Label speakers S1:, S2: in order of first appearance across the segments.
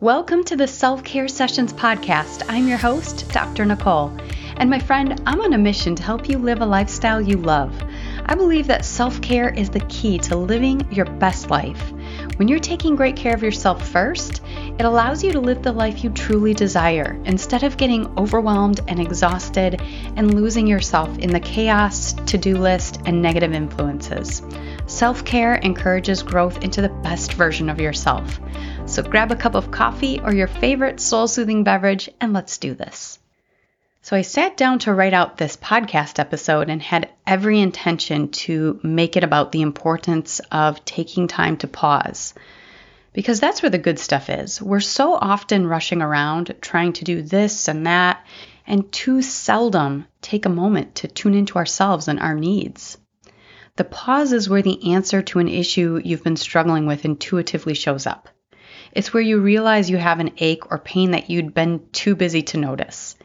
S1: Welcome to the Self Care Sessions podcast. I'm your host, Dr. Nicole. And my friend, I'm on a mission to help you live a lifestyle you love. I believe that self care is the key to living your best life. When you're taking great care of yourself first, it allows you to live the life you truly desire instead of getting overwhelmed and exhausted and losing yourself in the chaos, to do list, and negative influences. Self care encourages growth into the best version of yourself. So grab a cup of coffee or your favorite soul soothing beverage and let's do this. So I sat down to write out this podcast episode and had every intention to make it about the importance of taking time to pause. Because that's where the good stuff is. We're so often rushing around trying to do this and that, and too seldom take a moment to tune into ourselves and our needs. The pause is where the answer to an issue you've been struggling with intuitively shows up. It's where you realize you have an ache or pain that you'd been too busy to notice.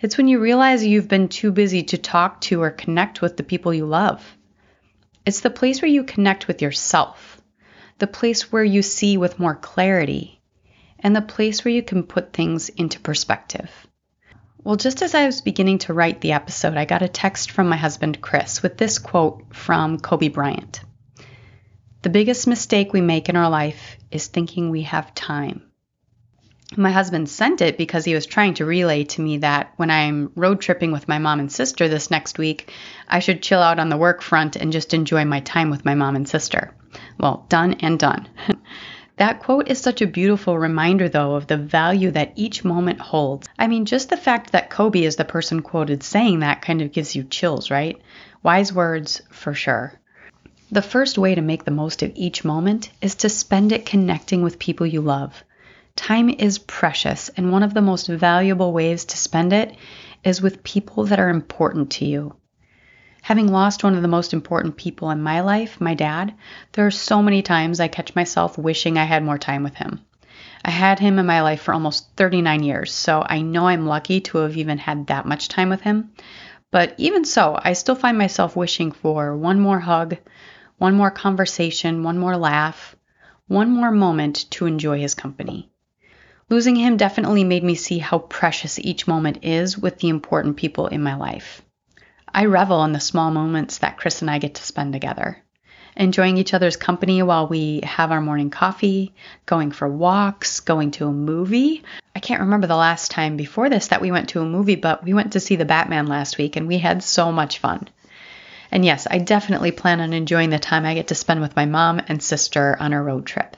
S1: It's when you realize you've been too busy to talk to or connect with the people you love. It's the place where you connect with yourself, the place where you see with more clarity, and the place where you can put things into perspective. Well, just as I was beginning to write the episode, I got a text from my husband, Chris, with this quote from Kobe Bryant The biggest mistake we make in our life is thinking we have time. My husband sent it because he was trying to relay to me that when I'm road tripping with my mom and sister this next week, I should chill out on the work front and just enjoy my time with my mom and sister. Well, done and done. that quote is such a beautiful reminder, though, of the value that each moment holds. I mean, just the fact that Kobe is the person quoted saying that kind of gives you chills, right? Wise words for sure. The first way to make the most of each moment is to spend it connecting with people you love. Time is precious, and one of the most valuable ways to spend it is with people that are important to you. Having lost one of the most important people in my life, my dad, there are so many times I catch myself wishing I had more time with him. I had him in my life for almost 39 years, so I know I'm lucky to have even had that much time with him. But even so, I still find myself wishing for one more hug, one more conversation, one more laugh, one more moment to enjoy his company. Losing him definitely made me see how precious each moment is with the important people in my life. I revel in the small moments that Chris and I get to spend together. Enjoying each other's company while we have our morning coffee, going for walks, going to a movie. I can't remember the last time before this that we went to a movie, but we went to see The Batman last week and we had so much fun. And yes, I definitely plan on enjoying the time I get to spend with my mom and sister on a road trip.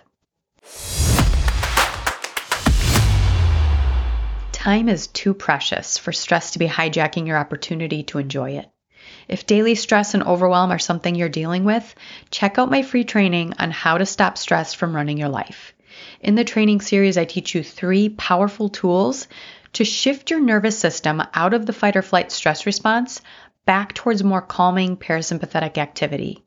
S1: Time is too precious for stress to be hijacking your opportunity to enjoy it. If daily stress and overwhelm are something you're dealing with, check out my free training on how to stop stress from running your life. In the training series, I teach you three powerful tools to shift your nervous system out of the fight or flight stress response back towards more calming parasympathetic activity.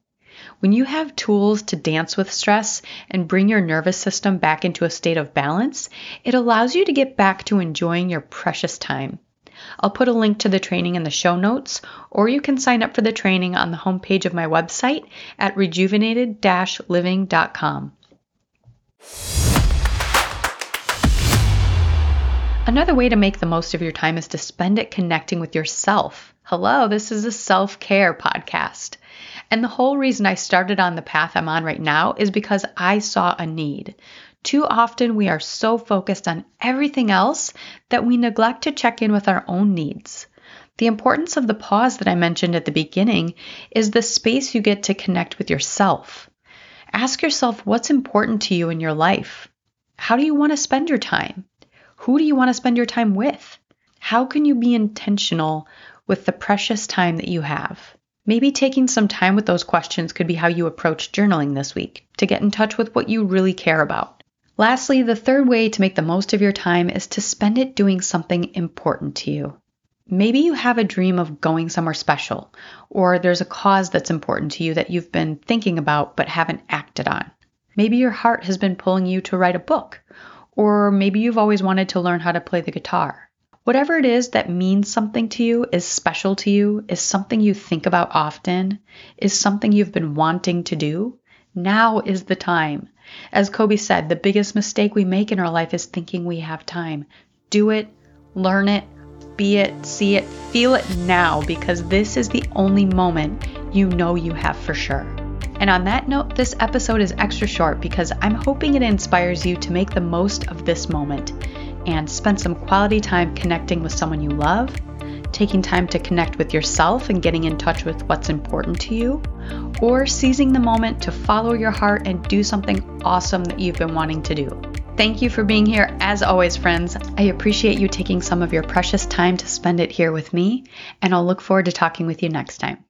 S1: When you have tools to dance with stress and bring your nervous system back into a state of balance, it allows you to get back to enjoying your precious time. I'll put a link to the training in the show notes, or you can sign up for the training on the homepage of my website at rejuvenated living.com. Another way to make the most of your time is to spend it connecting with yourself. Hello, this is a self care podcast. And the whole reason I started on the path I'm on right now is because I saw a need. Too often we are so focused on everything else that we neglect to check in with our own needs. The importance of the pause that I mentioned at the beginning is the space you get to connect with yourself. Ask yourself what's important to you in your life. How do you want to spend your time? Who do you want to spend your time with? How can you be intentional with the precious time that you have? Maybe taking some time with those questions could be how you approach journaling this week to get in touch with what you really care about. Lastly, the third way to make the most of your time is to spend it doing something important to you. Maybe you have a dream of going somewhere special, or there's a cause that's important to you that you've been thinking about but haven't acted on. Maybe your heart has been pulling you to write a book, or maybe you've always wanted to learn how to play the guitar. Whatever it is that means something to you, is special to you, is something you think about often, is something you've been wanting to do, now is the time. As Kobe said, the biggest mistake we make in our life is thinking we have time. Do it, learn it, be it, see it, feel it now because this is the only moment you know you have for sure. And on that note, this episode is extra short because I'm hoping it inspires you to make the most of this moment and spend some quality time connecting with someone you love, taking time to connect with yourself and getting in touch with what's important to you, or seizing the moment to follow your heart and do something awesome that you've been wanting to do. Thank you for being here as always, friends. I appreciate you taking some of your precious time to spend it here with me, and I'll look forward to talking with you next time.